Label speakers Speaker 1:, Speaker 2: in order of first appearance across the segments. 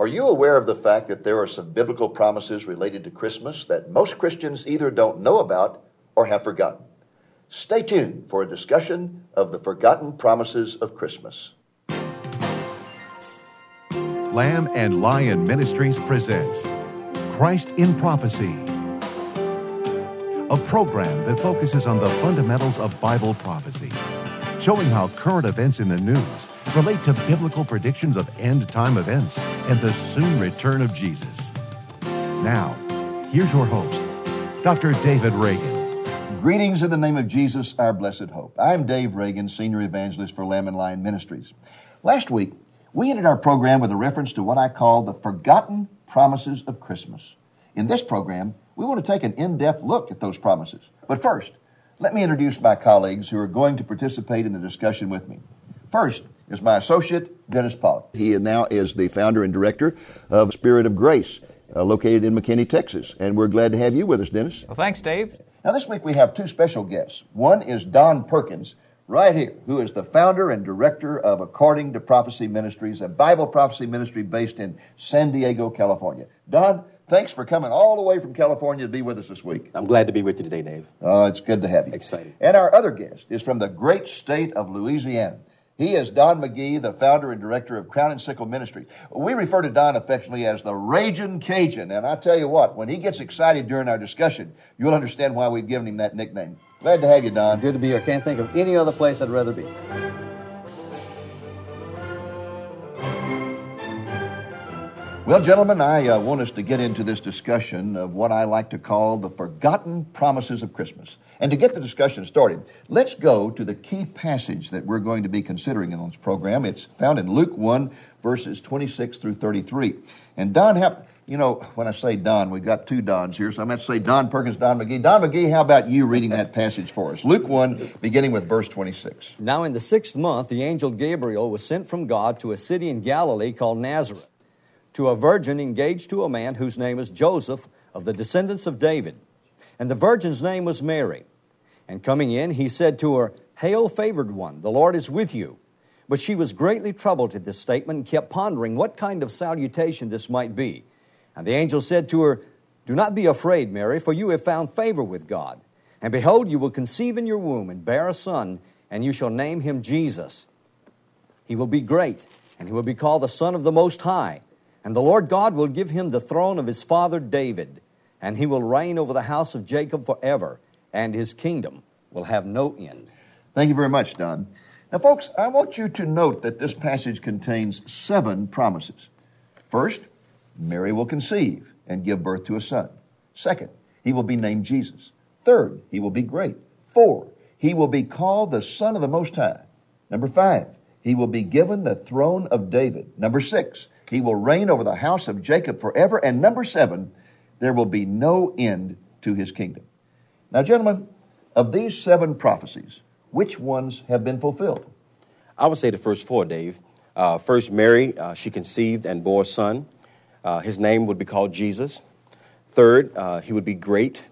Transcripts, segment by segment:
Speaker 1: Are you aware of the fact that there are some biblical promises related to Christmas that most Christians either don't know about or have forgotten? Stay tuned for a discussion of the forgotten promises of Christmas.
Speaker 2: Lamb and Lion Ministries presents Christ in Prophecy, a program that focuses on the fundamentals of Bible prophecy, showing how current events in the news relate to biblical predictions of end time events and the soon return of Jesus. Now, here's your host, Dr. David Reagan.
Speaker 1: Greetings in the name of Jesus, our blessed hope. I'm Dave Reagan, Senior Evangelist for Lamb and Lion Ministries. Last week, we ended our program with a reference to what I call the forgotten promises of Christmas. In this program, we want to take an in depth look at those promises. But first, let me introduce my colleagues who are going to participate in the discussion with me. First is my associate, Dennis Pollock. He now is the founder and director of Spirit of Grace, uh, located in McKinney, Texas. And we're glad to have you with us, Dennis.
Speaker 3: Well, thanks, Dave.
Speaker 1: Now, this week we have two special guests. One is Don Perkins, right here, who is the founder and director of According to Prophecy Ministries, a Bible prophecy ministry based in San Diego, California. Don, thanks for coming all the way from California to be with us this week.
Speaker 4: I'm glad to be with you today, Dave.
Speaker 1: Oh, it's good to have you.
Speaker 4: Excited.
Speaker 1: And our other guest is from the great state of Louisiana. He is Don McGee, the founder and director of Crown and Sickle Ministry. We refer to Don affectionately as the Raging Cajun. And I tell you what, when he gets excited during our discussion, you'll understand why we've given him that nickname. Glad to have you, Don.
Speaker 5: Good to be here. Can't think of any other place I'd rather be.
Speaker 1: Well, gentlemen, I uh, want us to get into this discussion of what I like to call the forgotten promises of Christmas. And to get the discussion started, let's go to the key passage that we're going to be considering in this program. It's found in Luke 1, verses 26 through 33. And Don, have, you know, when I say Don, we've got two Dons here, so I'm going to say Don Perkins, Don McGee. Don McGee, how about you reading that passage for us? Luke 1, beginning with verse 26.
Speaker 5: Now, in the sixth month, the angel Gabriel was sent from God to a city in Galilee called Nazareth to a virgin engaged to a man whose name is Joseph of the descendants of David. And the virgin's name was Mary. And coming in, he said to her, Hail, favored one, the Lord is with you. But she was greatly troubled at this statement and kept pondering what kind of salutation this might be. And the angel said to her, Do not be afraid, Mary, for you have found favor with God. And behold, you will conceive in your womb and bear a son, and you shall name him Jesus. He will be great, and he will be called the Son of the Most High. And the Lord God will give him the throne of his father David, and he will reign over the house of Jacob forever, and his kingdom will have no end.
Speaker 1: Thank you very much, Don. Now, folks, I want you to note that this passage contains seven promises. First, Mary will conceive and give birth to a son. Second, he will be named Jesus. Third, he will be great. Four, he will be called the Son of the Most High. Number five, he will be given the throne of David. Number six, he will reign over the house of Jacob forever. And number seven, there will be no end to his kingdom. Now, gentlemen, of these seven prophecies, which ones have been fulfilled?
Speaker 4: I would say the first four, Dave. Uh, first, Mary, uh, she conceived and bore a son. Uh, his name would be called Jesus. Third, uh, he would be great.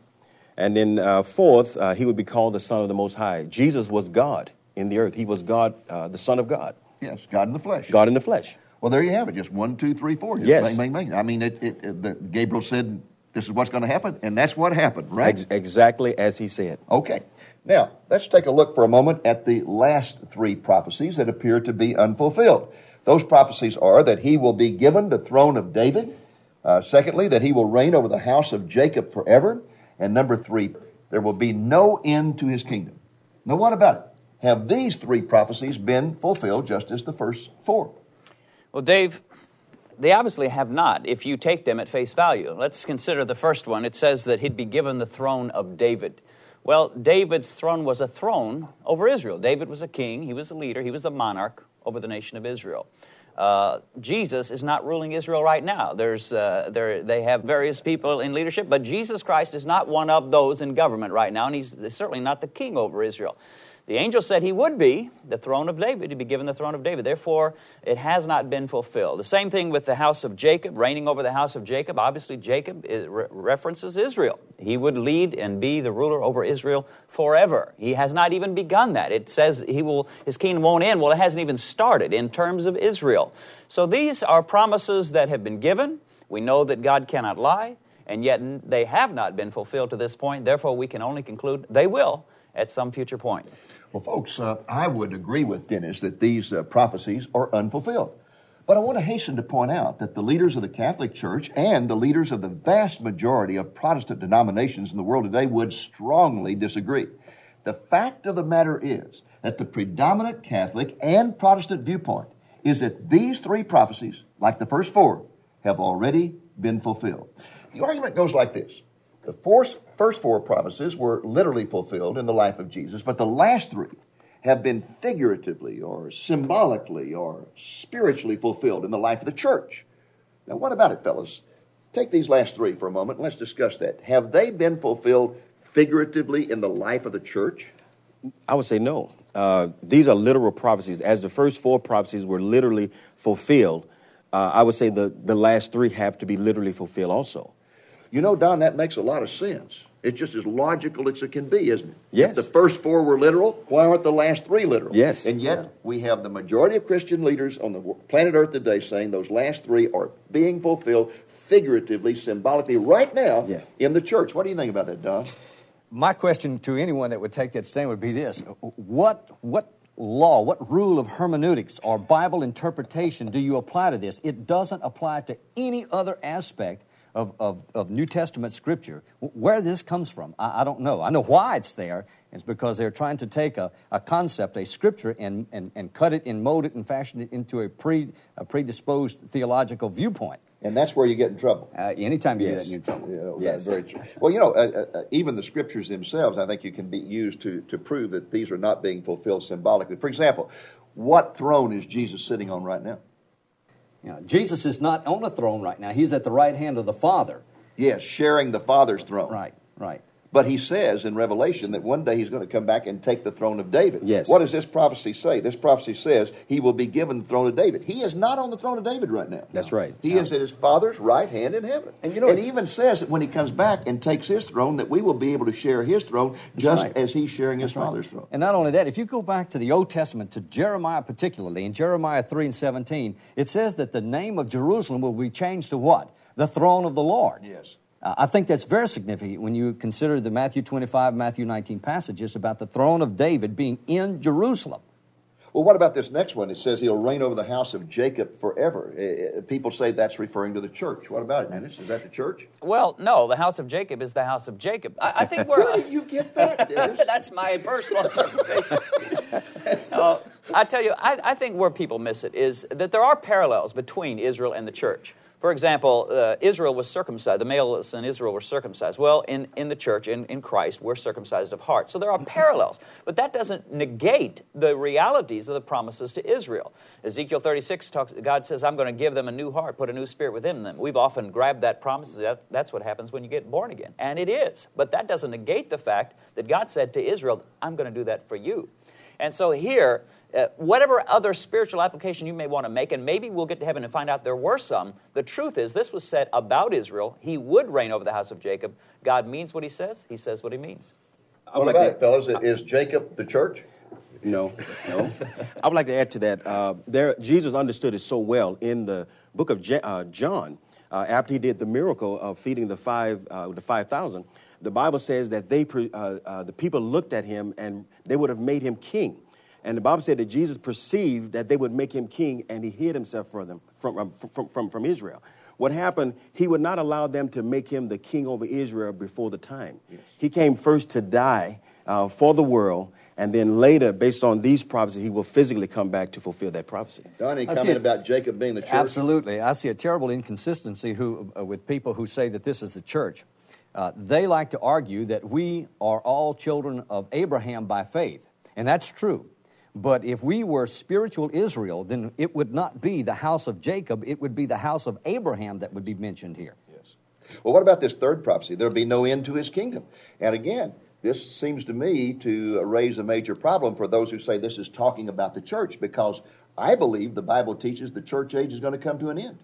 Speaker 4: And then uh, fourth, uh, he would be called the Son of the Most High. Jesus was God in the earth. He was God, the Son of God.
Speaker 1: Yes, God in the flesh.
Speaker 4: God in the flesh.
Speaker 1: Well, there you have it. Just one, two, three, four. Just
Speaker 4: yes.
Speaker 1: Bang, bang, bang. I mean, it, it, it the, Gabriel said this is what's going to happen, and that's what happened, right?
Speaker 4: Ex- exactly as he said.
Speaker 1: Okay. Now, let's take a look for a moment at the last three prophecies that appear to be unfulfilled. Those prophecies are that he will be given the throne of David. Uh, secondly, that he will reign over the house of Jacob forever. And number three, there will be no end to his kingdom. Now, what about it? Have these three prophecies been fulfilled just as the first four?
Speaker 3: Well, Dave, they obviously have not if you take them at face value. Let's consider the first one. It says that he'd be given the throne of David. Well, David's throne was a throne over Israel. David was a king, he was a leader, he was the monarch over the nation of Israel. Uh, Jesus is not ruling Israel right now. There's, uh, there, they have various people in leadership, but Jesus Christ is not one of those in government right now, and he's certainly not the king over Israel. The angel said he would be the throne of David, he'd be given the throne of David. Therefore, it has not been fulfilled. The same thing with the house of Jacob, reigning over the house of Jacob. Obviously, Jacob re- references Israel. He would lead and be the ruler over Israel forever. He has not even begun that. It says he will, his kingdom won't end. Well, it hasn't even started in terms of Israel. So these are promises that have been given. We know that God cannot lie, and yet they have not been fulfilled to this point. Therefore, we can only conclude they will at some future point.
Speaker 1: Well, folks, uh, I would agree with Dennis that these uh, prophecies are unfulfilled. But I want to hasten to point out that the leaders of the Catholic Church and the leaders of the vast majority of Protestant denominations in the world today would strongly disagree. The fact of the matter is that the predominant Catholic and Protestant viewpoint is that these three prophecies, like the first four, have already been fulfilled. The argument goes like this the first four promises were literally fulfilled in the life of Jesus, but the last three have been figuratively or symbolically or spiritually fulfilled in the life of the church. Now, what about it, fellas? Take these last three for a moment and let's discuss that. Have they been fulfilled figuratively in the life of the church?
Speaker 4: I would say no. Uh, these are literal prophecies. As the first four prophecies were literally fulfilled, uh, I would say the, the last three have to be literally fulfilled also.
Speaker 1: You know, Don, that makes a lot of sense. It's just as logical as it can be, isn't it?
Speaker 4: Yes.
Speaker 1: If the first four were literal, why aren't the last three literal?
Speaker 4: Yes.
Speaker 1: And yet, yeah. we have the majority of Christian leaders on the planet Earth today saying those last three are being fulfilled figuratively, symbolically, right now
Speaker 4: yeah.
Speaker 1: in the church. What do you think about that, Don?
Speaker 5: My question to anyone that would take that stand would be this What, what law, what rule of hermeneutics or Bible interpretation do you apply to this? It doesn't apply to any other aspect of, of, of New Testament scripture. Where this comes from, I, I, don't know. I know why it's there. It's because they're trying to take a, a concept, a scripture, and, and, and cut it and mold it and fashion it into a, pre, a predisposed theological viewpoint.
Speaker 1: And that's where you get in trouble.
Speaker 5: Uh, anytime you yes. get in trouble.
Speaker 1: Yeah, yes. very true. Well, you know, uh, uh, even the scriptures themselves, I think you can be used to, to prove that these are not being fulfilled symbolically. For example, what throne is Jesus sitting on right now?
Speaker 5: You know, Jesus is not on a throne right now. He's at the right hand of the Father.
Speaker 1: Yes, sharing the Father's throne.
Speaker 5: Right, right.
Speaker 1: But he says in Revelation that one day he's going to come back and take the throne of David.
Speaker 4: Yes.
Speaker 1: What does this prophecy say? This prophecy says he will be given the throne of David. He is not on the throne of David right now.
Speaker 4: That's right.
Speaker 1: He no. is at his father's right hand in heaven. And you know, it even says that when he comes back and takes his throne, that we will be able to share his throne just right. as he's sharing his father's throne.
Speaker 5: And not only that, if you go back to the Old Testament, to Jeremiah particularly, in Jeremiah 3 and 17, it says that the name of Jerusalem will be changed to what? The throne of the Lord.
Speaker 1: Yes.
Speaker 5: Uh, I think that's very significant when you consider the Matthew 25, Matthew 19 passages about the throne of David being in Jerusalem.
Speaker 1: Well, what about this next one? It says he'll reign over the house of Jacob forever. Uh, people say that's referring to the church. What about it, Dennis? Is that the church?
Speaker 3: Well, no. The house of Jacob is the house of Jacob. I, I think we're.
Speaker 1: Where did you get that, Dennis?
Speaker 3: that's my personal interpretation. uh, I tell you, I, I think where people miss it is that there are parallels between Israel and the church. For example, uh, Israel was circumcised. The males in Israel were circumcised. Well, in, in the church, in, in Christ, we're circumcised of heart. So there are parallels. But that doesn't negate the realities of the promises to Israel. Ezekiel 36 talks, God says, I'm going to give them a new heart, put a new spirit within them. We've often grabbed that promise. That, that's what happens when you get born again. And it is. But that doesn't negate the fact that God said to Israel, I'm going to do that for you. And so here, uh, whatever other spiritual application you may want to make, and maybe we'll get to heaven and find out there were some, the truth is this was said about Israel. He would reign over the house of Jacob. God means what he says, he says what he means.
Speaker 1: What like about it, fellas? Is Jacob the church?
Speaker 4: No, no. I would like to add to that. Uh, there, Jesus understood it so well in the book of Je- uh, John. Uh, after he did the miracle of feeding the five, uh, the five thousand, the Bible says that they, uh, uh, the people looked at him and they would have made him king. And the Bible said that Jesus perceived that they would make him king, and he hid himself from them, from, um, from, from, from Israel. What happened, he would not allow them to make him the king over Israel before the time. Yes. He came first to die uh, for the world, and then later, based on these prophecies, he will physically come back to fulfill that prophecy.
Speaker 1: Donnie, comment about Jacob being the church?
Speaker 5: Absolutely. I see a terrible inconsistency who, uh, with people who say that this is the church. Uh, they like to argue that we are all children of Abraham by faith, and that's true. But if we were spiritual Israel, then it would not be the house of Jacob, it would be the house of Abraham that would be mentioned here.
Speaker 1: Yes. Well, what about this third prophecy? There'll be no end to his kingdom. And again, this seems to me to raise a major problem for those who say this is talking about the church because I believe the Bible teaches the church age is going to come to an end.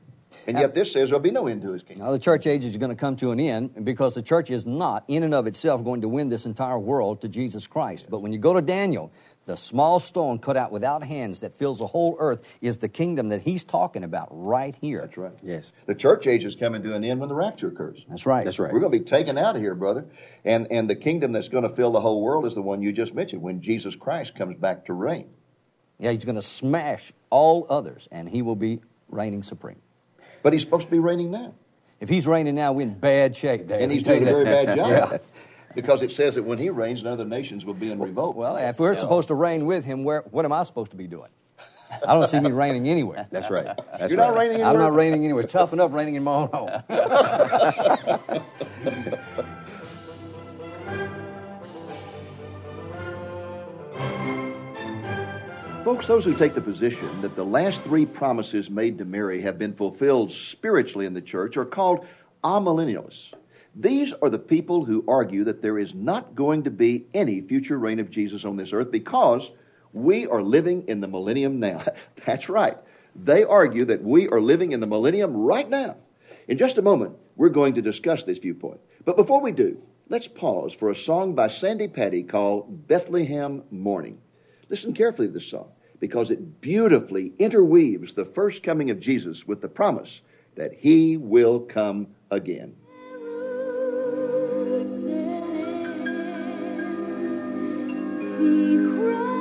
Speaker 1: And yet this says there'll be no end to his kingdom.
Speaker 5: Now, the church age is going to come to an end because the church is not, in and of itself, going to win this entire world to Jesus Christ. But when you go to Daniel, the small stone cut out without hands that fills the whole earth is the kingdom that he's talking about right here.
Speaker 1: That's right.
Speaker 4: Yes.
Speaker 1: The church age is coming to an end when the rapture occurs.
Speaker 5: That's right.
Speaker 4: That's right.
Speaker 1: We're going to be taken out of here, brother. And, and the kingdom that's going to fill the whole world is the one you just mentioned when Jesus Christ comes back to reign.
Speaker 5: Yeah, he's going to smash all others, and he will be reigning supreme.
Speaker 1: But he's supposed to be reigning now.
Speaker 5: If he's reigning now, we're in bad shape, Dave.
Speaker 1: And he's doing a very bad job.
Speaker 5: Yeah.
Speaker 1: Because it says that when he reigns, none of the nations will be in revolt.
Speaker 5: Well, if we're supposed to reign with him, where, what am I supposed to be doing? I don't see me reigning anywhere.
Speaker 4: That's right. That's
Speaker 1: You're
Speaker 4: right.
Speaker 1: not reigning
Speaker 5: I'm not reigning anywhere. It's Tough enough reigning in my own home.
Speaker 1: Folks, those who take the position that the last three promises made to Mary have been fulfilled spiritually in the church are called amillennialists. These are the people who argue that there is not going to be any future reign of Jesus on this earth because we are living in the millennium now. That's right. They argue that we are living in the millennium right now. In just a moment, we're going to discuss this viewpoint. But before we do, let's pause for a song by Sandi Patty called Bethlehem Morning. Listen carefully to this song because it beautifully interweaves the first coming of Jesus with the promise that he will come again.
Speaker 6: He cried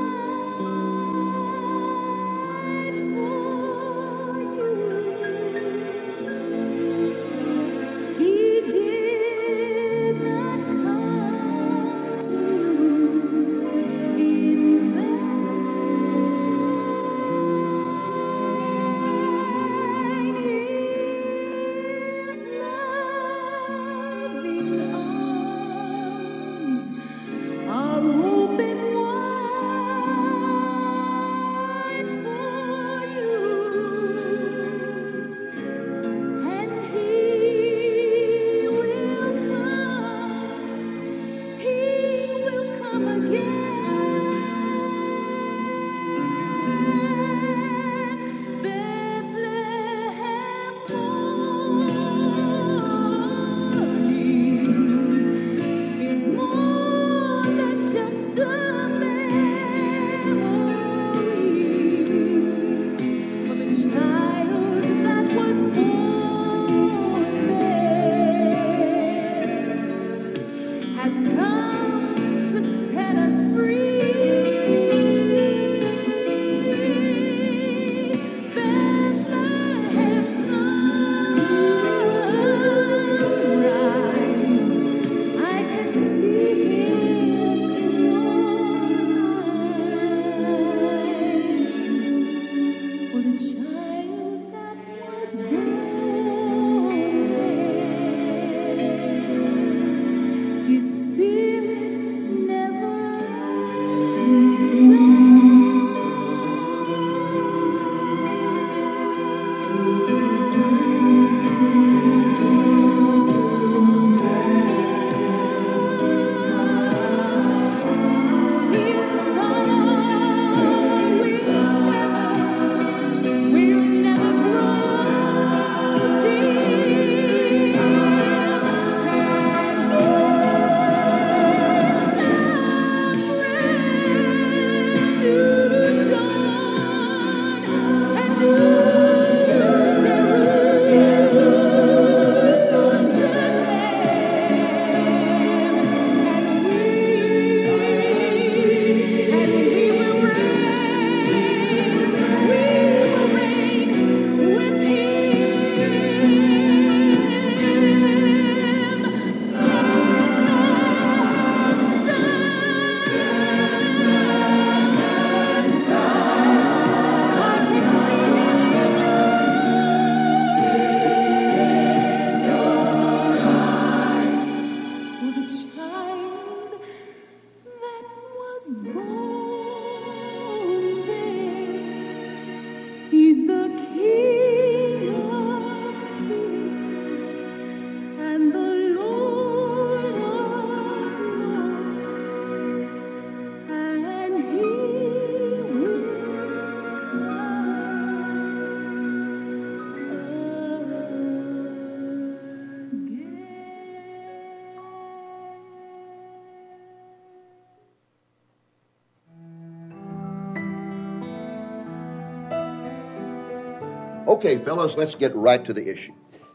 Speaker 1: Okay, fellas, let's get right to the issue.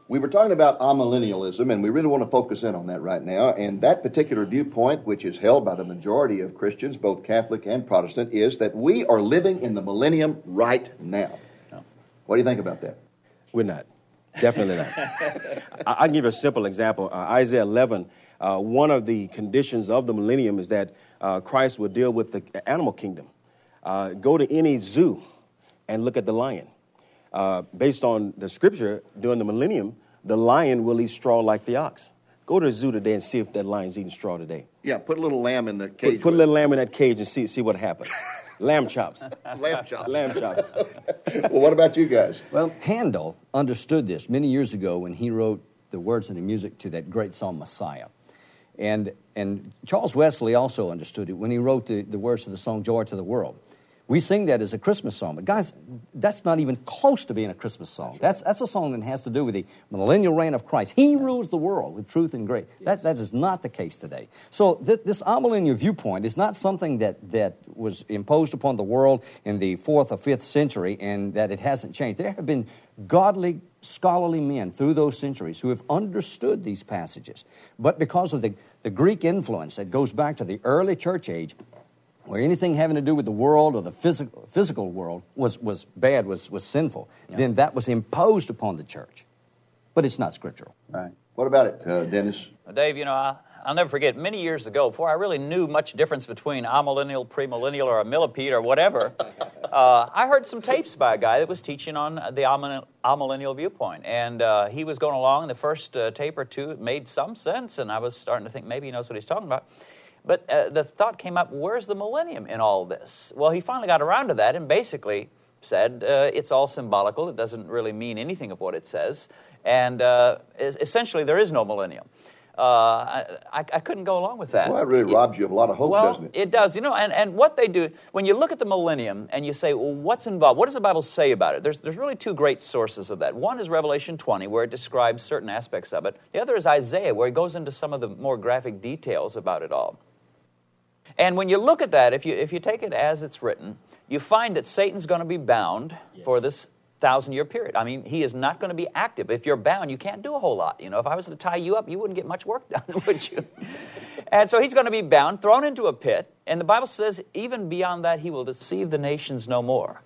Speaker 1: We were talking about amillennialism, and we really want to focus in on that right now. And that particular viewpoint, which is held by the majority of Christians, both Catholic and Protestant, is that we are living in the millennium right now. What do you think about that?
Speaker 4: We're not. Definitely not. I, can give you a simple example. Uh, Isaiah 11, uh, one of the conditions of the millennium is that uh, Christ will deal with the animal kingdom. Uh, go to any zoo and look at the lion. Uh, based on the scripture, during the millennium, the lion will eat straw like the ox. Go to the zoo today and see if that lion's eating straw today.
Speaker 1: Yeah, put a little lamb in the cage.
Speaker 4: Put, put a little lamb in that cage and see, see what happens. lamb chops.
Speaker 1: lamb chops.
Speaker 4: Lamb chops.
Speaker 1: well, what about you guys?
Speaker 5: Well, Handel understood this many years ago when he wrote the words and the music to that great song, Messiah. And, and Charles Wesley also understood it when he wrote the, the words to the song, Joy to the World. We sing that as a Christmas song, but guys, that's not even close to being a Christmas song. That's, that's a song that has to do with the millennial reign of Christ. He rules the world with truth and grace. That, that is not the case today. So, th- this amillennial viewpoint is not something that, that was imposed upon the world in the fourth or fifth century and that it hasn't changed. There have been godly, scholarly men through those centuries who have understood these passages. But because of the, the Greek influence that goes back to the early church age, where anything having to do with the world or the physical, physical world was, was bad, was, was sinful, then that was imposed upon the church. But it's not scriptural.
Speaker 3: Right.
Speaker 1: What about it, uh, Dennis?
Speaker 3: Well, Dave, you know, I, I'll never forget many years ago, before I really knew much difference between amillennial, premillennial, or a millipede or whatever, uh, I heard some tapes by a guy that was teaching on the amillennial, amillennial viewpoint. And uh, he was going along, and the first uh, tape or two made some sense, and I was starting to think maybe he knows what he's talking about. But uh, the thought came up where's the millennium in all this? Well, he finally got around to that and basically said uh, it's all symbolical. It doesn't really mean anything of what it says. And uh, essentially, there is no millennium. Uh, I, I couldn't go along with that.
Speaker 1: Well, that really robs you of a lot of hope,
Speaker 3: well,
Speaker 1: doesn't it?
Speaker 3: does. You know, and, and what they do, when you look at the millennium and you say, well, what's involved? What does the Bible say about it? There's, there's really two great sources of that. One is Revelation 20, where it describes certain aspects of it. The other is Isaiah, where he goes into some of the more graphic details about it all. And when you look at that, if you, if you take it as it's written, you find that Satan's going to be bound for this thousand year period. I mean, he is not going to be active. If you're bound, you can't do a whole lot. You know, if I was to tie you up, you wouldn't get much work done, would you? and so he's going to be bound, thrown into a pit, and the Bible says, even beyond that, he will deceive the nations no more.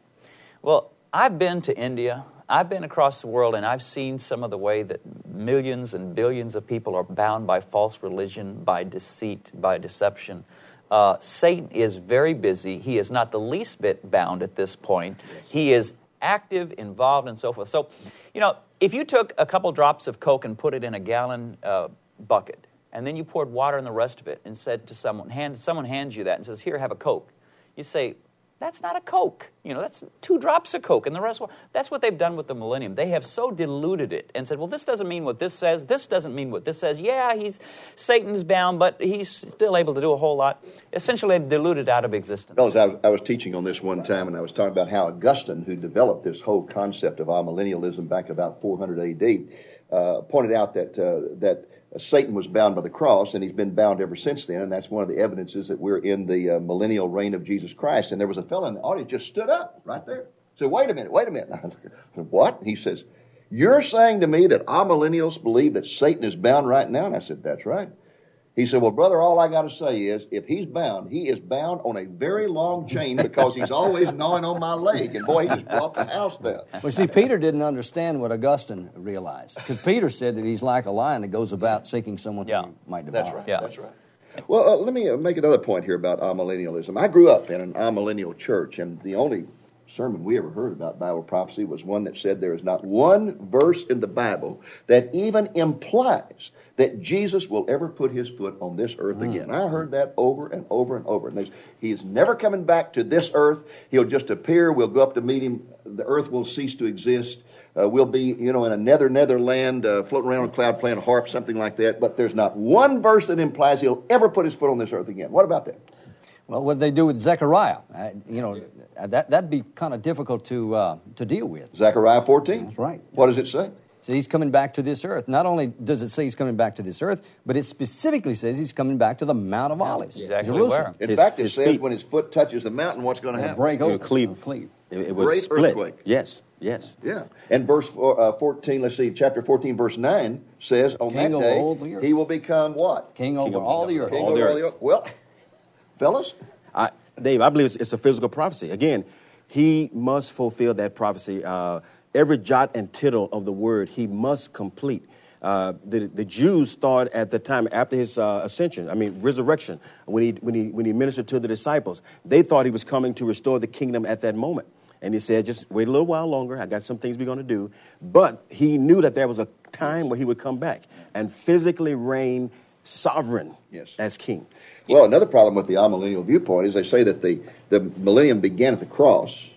Speaker 3: Well, I've been to India. I've been across the world and I've seen some of the way that millions and billions of people are bound by false religion, by deceit, by deception. Uh, Satan is very busy. He is not the least bit bound at this point. He is active, involved, and so forth. So, you know, if you took a couple drops of Coke and put it in a gallon uh, bucket, and then you poured water in the rest of it and said to someone, hand, someone hands you that and says, Here, have a Coke. You say, That's not a Coke. You know, that's two drops of Coke and the rest. wa-" That's what they've done with the millennium. They have so diluted it and said, Well, this doesn't mean what this says. This doesn't mean what this says. Yeah, he's Satan's bound, but he's still able to do a whole lot. Essentially, diluted out of existence.
Speaker 1: Fellas, I, I was teaching on this one time, and I was talking about how Augustine, who developed this whole concept of amillennialism back about 400 AD, uh, pointed out that uh, that Satan was bound by the cross, and he's been bound ever since then. And that's one of the evidences that we're in the uh, millennial reign of Jesus Christ. And there was a fellow in the audience just stood up right there. Said, "Wait a minute, wait a minute." Said, what? He says, "You're saying to me that amillennials believe that Satan is bound right now?" And I said, "That's right." He said, Well, brother, all I got to say is if he's bound, he is bound on a very long chain because he's always gnawing on my leg. And boy, he just brought the house down.
Speaker 5: Well, see, Peter didn't understand what Augustine realized. Because Peter said that he's like a lion that goes about seeking someone
Speaker 3: Yeah.
Speaker 5: who might devour.
Speaker 1: That's right.
Speaker 3: Yeah.
Speaker 1: That's right. Well, uh, let me uh, make another point here about amillennialism. I grew up in an amillennial church, and the only sermon we ever heard about Bible prophecy was one that said there is not one verse in the Bible that even implies that Jesus will ever put his foot on this earth again. I heard that over and over and over. And there's- he is never coming back to this earth. He'll just appear. We'll go up to meet him. The earth will cease to exist. Uh, we'll be, you know, in a nether netherland, uh, floating around on a cloud playing a harp, something like that. But there's not one verse that implies he'll ever put his foot on this earth again. What about that?
Speaker 5: Well, what did they do with Zechariah? Uh, you know, that, that'd be kind of difficult to, uh, to deal with.
Speaker 1: Zechariah 14.
Speaker 5: That's right.
Speaker 1: What does it say?
Speaker 5: So he's coming back to this earth. Not only does it say he's coming back to this earth, but it specifically says he's coming back to the Mount of Olives.
Speaker 3: Exactly
Speaker 5: Jerusalem.
Speaker 3: where.
Speaker 1: In
Speaker 4: His-
Speaker 1: fact, it says
Speaker 4: feet.
Speaker 1: when his foot touches the mountain, what's going to happen?
Speaker 5: break
Speaker 4: It'll
Speaker 5: open.
Speaker 4: cleave.
Speaker 5: It'll cleave.
Speaker 4: It, it was
Speaker 1: Great
Speaker 4: split.
Speaker 1: earthquake.
Speaker 4: Yes, yes.
Speaker 1: Yeah. And verse four- uh, 14, let's see, chapter 14, verse 9 says, On
Speaker 5: King
Speaker 1: that day,
Speaker 5: all the earth.
Speaker 1: he will become what?
Speaker 5: King over
Speaker 4: over
Speaker 5: all the earth.
Speaker 1: King
Speaker 4: All
Speaker 1: over
Speaker 4: the
Speaker 1: all the earth. Well, fellas,
Speaker 4: I, Dave, I believe it's, it's a physical prophecy. Again, he must fulfill that prophecy. Uh, every jot and tittle of the word he must complete. Uh, the, the Jews thought at the time after his uh, ascension, I mean resurrection, when he, when, he, when he ministered to the disciples, they thought he was coming to restore the kingdom at that moment. And he said, just wait a little while longer. I got some things we're going to do. But he knew that there was a time where he would come back and physically reign sovereign
Speaker 1: Yes.
Speaker 4: as king.
Speaker 1: Well, another problem with the amillennial viewpoint is they say that the, the millennium began at the cross,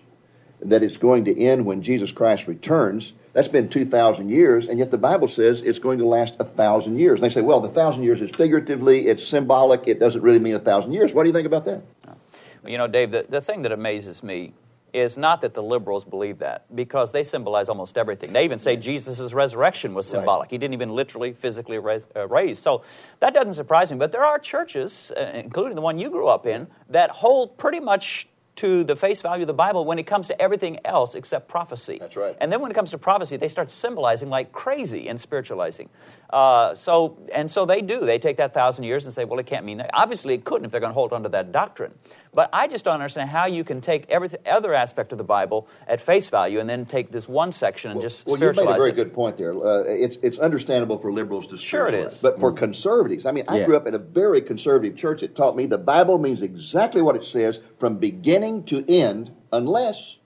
Speaker 1: that it's going to end when Jesus Christ returns. That's been 2,000 years, and yet the Bible says it's going to last a thousand years. And they say, well, the thousand years is figuratively, it's symbolic, it doesn't really mean a thousand years. What do you think about that?
Speaker 3: Well, You know, Dave, the, the thing that amazes me is not that the liberals believe that, because they symbolize almost everything. They even say Jesus' resurrection was
Speaker 1: Right.
Speaker 3: symbolic. He didn't even literally, physically uh, raise. So that doesn't surprise me. But there are churches, uh, including the one you grew up in, that hold pretty much to the face value of the Bible when it comes to everything else except prophecy.
Speaker 1: That's right.
Speaker 3: And then when it comes to prophecy, they start symbolizing like crazy and spiritualizing. Uh, so and so they do. They take that thousand years and say, well, it can't mean that. Obviously, it couldn't if they're going to hold on to that doctrine. But I just don't understand how you can take every other aspect of the Bible at face value and then take this one section and just
Speaker 1: Well, you made a very
Speaker 3: it.
Speaker 1: good point there. Uh, it's, it's understandable for liberals to
Speaker 3: Sure it is.
Speaker 1: spiritualize.
Speaker 3: is.
Speaker 1: But for conservatives, I mean, I
Speaker 4: Yeah.
Speaker 1: grew up in a very conservative church that taught me the Bible means exactly what it says from beginning to end, unless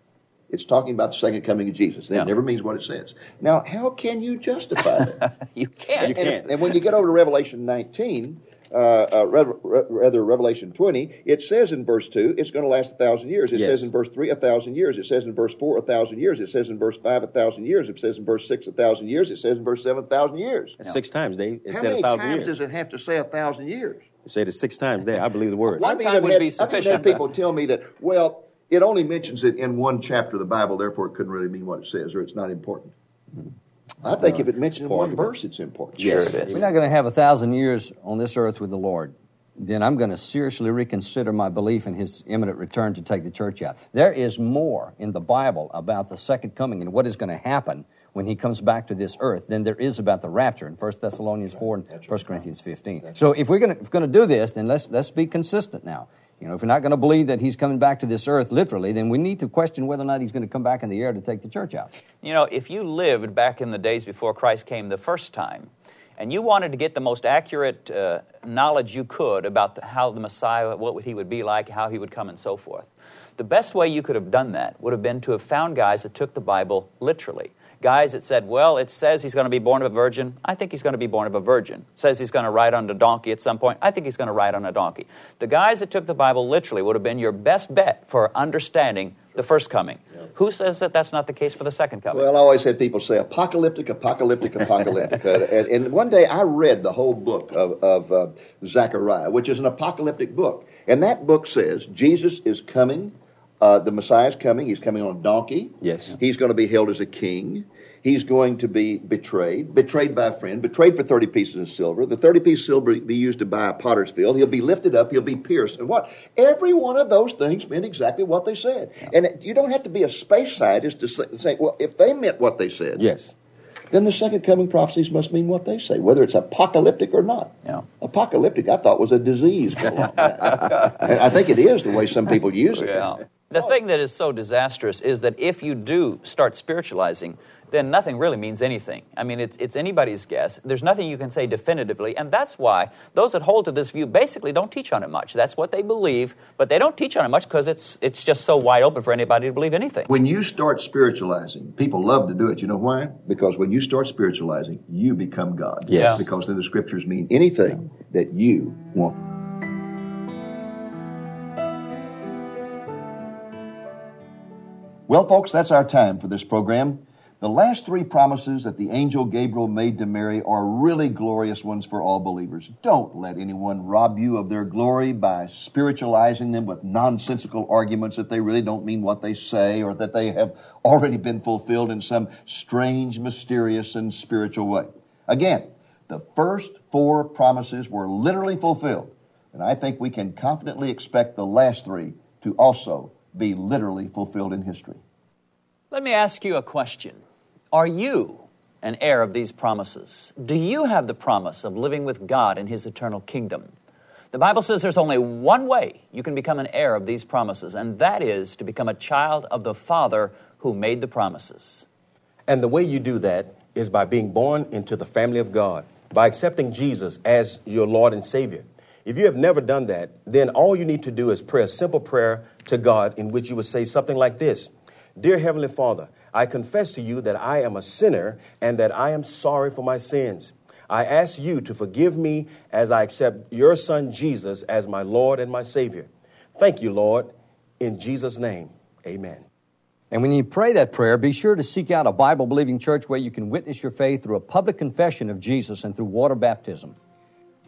Speaker 1: it's talking about the second coming of Jesus. That
Speaker 3: Yeah.
Speaker 1: never means what it says. Now, how can you justify that?
Speaker 3: You can't.
Speaker 1: and, and- and when you get over to Revelation 19, uh, uh, re- re- rather Revelation 20, it says in verse 2, it's going to last a thousand years. It
Speaker 4: Yes.
Speaker 1: says in verse 3, a thousand years. It says in verse 4, a thousand years. It says in verse 5, a thousand years. It says in verse 6, a thousand years. It says in verse 7, a thousand years.
Speaker 4: That's Six times, Dave. It
Speaker 1: How
Speaker 4: said
Speaker 1: many
Speaker 4: a thousand
Speaker 1: times
Speaker 4: years.
Speaker 1: does it have to say a thousand years?
Speaker 4: It said it six times there. I believe the word.
Speaker 3: One
Speaker 1: I've
Speaker 3: time
Speaker 1: even
Speaker 3: would
Speaker 1: had-
Speaker 3: be
Speaker 1: I've even
Speaker 3: sufficient.
Speaker 1: had people tell me that, well, it only mentions it in one chapter of the Bible, therefore it couldn't really mean what it says, or it's not important. I think if it mentions in one verse, it's important.
Speaker 3: Sure it is.
Speaker 5: We're not going to have a thousand years on this earth with the Lord. Then I'm going to seriously reconsider my belief in His imminent return to take the church out. There is more in the Bible about the second coming and what is going to happen when He comes back to this earth than there is about the rapture in 1 Thessalonians 4 and 1 Corinthians 15. So if we're going to, if we're going to do this, then let's, let's be consistent now. You know, if we're not going to believe that He's coming back to this earth literally, then we need to question whether or not He's going to come back in the air to take the church out.
Speaker 3: You know, if you lived back in the days before Christ came the first time, and you wanted to get the most accurate uh, knowledge you could about the, how the Messiah, what he would be like, how he would come, and so forth, the best way you could have done that would have been to have found guys that took the Bible literally. Guys that said, well, it says he's going to be born of a virgin. I think he's going to be born of a virgin. It says he's going to ride on a donkey at some point. I think he's going to ride on a donkey. The guys that took the Bible literally would have been your best bet for understanding the first coming. Who says that that's not the case for the second coming?
Speaker 1: Well, I always had people say apocalyptic, apocalyptic, apocalyptic. uh, and, and one day I read the whole book of, of uh, Zechariah, which is an apocalyptic book. And that book says Jesus is coming, uh, the Messiah is coming. He's coming on a donkey.
Speaker 4: Yes.
Speaker 1: He's going to be held as a king. He's going to be betrayed, betrayed by a friend, betrayed for 30 pieces of silver. The 30 pieces of silver be used to buy a potter's field. He'll be lifted up, he'll be pierced. And what? Every one of those things meant exactly what they said. And you don't have to be a space scientist to say, well, if they meant what they said,
Speaker 4: Yes.
Speaker 1: then the second coming prophecies must mean what they say, whether it's apocalyptic or not.
Speaker 3: Yeah.
Speaker 1: Apocalyptic, I thought, was a disease for a long time. and I think it is the way some people use it.
Speaker 3: Yeah. The oh. thing that is so disastrous is that if you do start spiritualizing, then nothing really means anything. I mean, it's, it's anybody's guess. There's nothing you can say definitively, and that's why those that hold to this view basically don't teach on it much. That's what they believe, but they don't teach on it much because it's, it's just so wide open for anybody to believe anything.
Speaker 1: When you start spiritualizing, people love to do it. You know why? Because when you start spiritualizing, you become God.
Speaker 4: Yes.
Speaker 1: Because then the scriptures mean anything that you want. Well, folks, that's our time for this program. The last three promises that the angel Gabriel made to Mary are really glorious ones for all believers. Don't let anyone rob you of their glory by spiritualizing them with nonsensical arguments that they really don't mean what they say or that they have already been fulfilled in some strange, mysterious, and spiritual way. Again, the first four promises were literally fulfilled, and I think we can confidently expect the last three to also be literally fulfilled in history.
Speaker 3: Let me ask you a question. Are you an heir of these promises? Do you have the promise of living with God in His eternal kingdom? The Bible says there's only one way you can become an heir of these promises, and that is to become a child of the Father who made the promises.
Speaker 4: And the way you do that is by being born into the family of God, by accepting Jesus as your Lord and Savior. If you have never done that, then all you need to do is pray a simple prayer to God in which you would say something like this Dear Heavenly Father, I confess to you that I am a sinner and that I am sorry for my sins. I ask you to forgive me as I accept your Son Jesus as my Lord and my Savior. Thank you, Lord. In Jesus' name, amen.
Speaker 5: And when you pray that prayer, be sure to seek out a Bible believing church where you can witness your faith through a public confession of Jesus and through water baptism.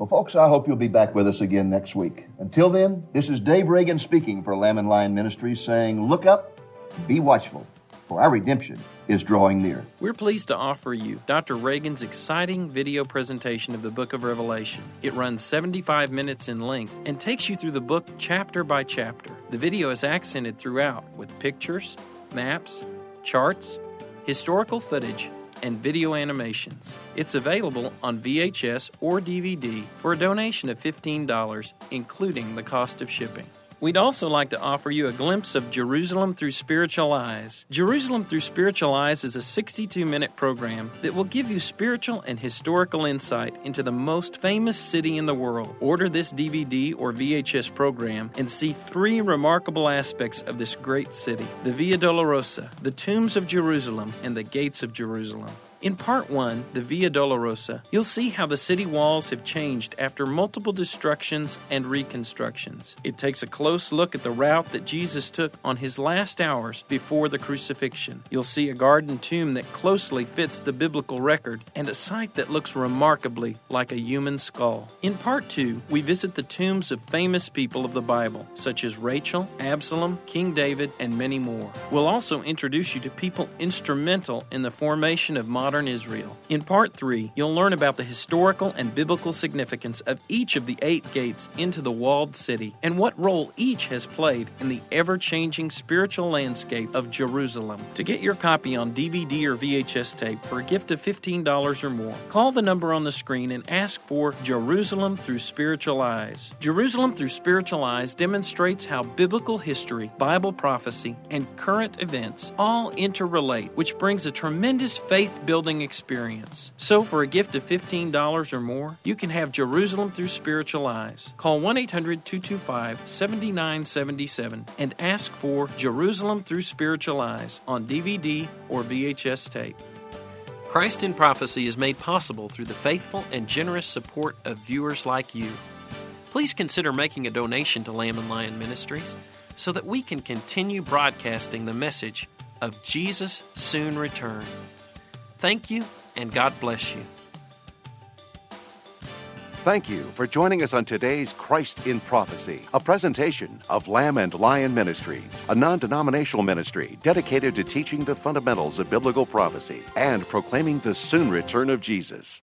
Speaker 1: Well, folks, I hope you'll be back with us again next week. Until then, this is Dave Reagan speaking for Lamb and Lion Ministries saying, Look up, be watchful, for our redemption is drawing near.
Speaker 7: We're pleased to offer you Dr. Reagan's exciting video presentation of the book of Revelation. It runs 75 minutes in length and takes you through the book chapter by chapter. The video is accented throughout with pictures, maps, charts, historical footage, and video animations. It's available on VHS or DVD for a donation of $15, including the cost of shipping. We'd also like to offer you a glimpse of Jerusalem through spiritual eyes. Jerusalem through spiritual eyes is a 62 minute program that will give you spiritual and historical insight into the most famous city in the world. Order this DVD or VHS program and see three remarkable aspects of this great city the Via Dolorosa, the tombs of Jerusalem, and the gates of Jerusalem. In part one, the Via Dolorosa, you'll see how the city walls have changed after multiple destructions and reconstructions. It takes a close look at the route that Jesus took on his last hours before the crucifixion. You'll see a garden tomb that closely fits the biblical record and a site that looks remarkably like a human skull. In part two, we visit the tombs of famous people of the Bible, such as Rachel, Absalom, King David, and many more. We'll also introduce you to people instrumental in the formation of modern Israel. In part three, you'll learn about the historical and biblical significance of each of the eight gates into the walled city and what role each has played in the ever changing spiritual landscape of Jerusalem. To get your copy on DVD or VHS tape for a gift of $15 or more, call the number on the screen and ask for Jerusalem Through Spiritual Eyes. Jerusalem Through Spiritual Eyes demonstrates how biblical history, Bible prophecy, and current events all interrelate, which brings a tremendous faith building experience. So, for a gift of $15 or more, you can have Jerusalem Through Spiritual Eyes. Call 1 800 225 7977 and ask for Jerusalem Through Spiritual Eyes on DVD or VHS tape. Christ in Prophecy is made possible through the faithful and generous support of viewers like you. Please consider making a donation to Lamb and Lion Ministries so that we can continue broadcasting the message of Jesus' soon return. Thank you, and God bless you.
Speaker 2: Thank you for joining us on today's Christ in Prophecy, a presentation of Lamb and Lion Ministries, a non denominational ministry dedicated to teaching the fundamentals of biblical prophecy and proclaiming the soon return of Jesus.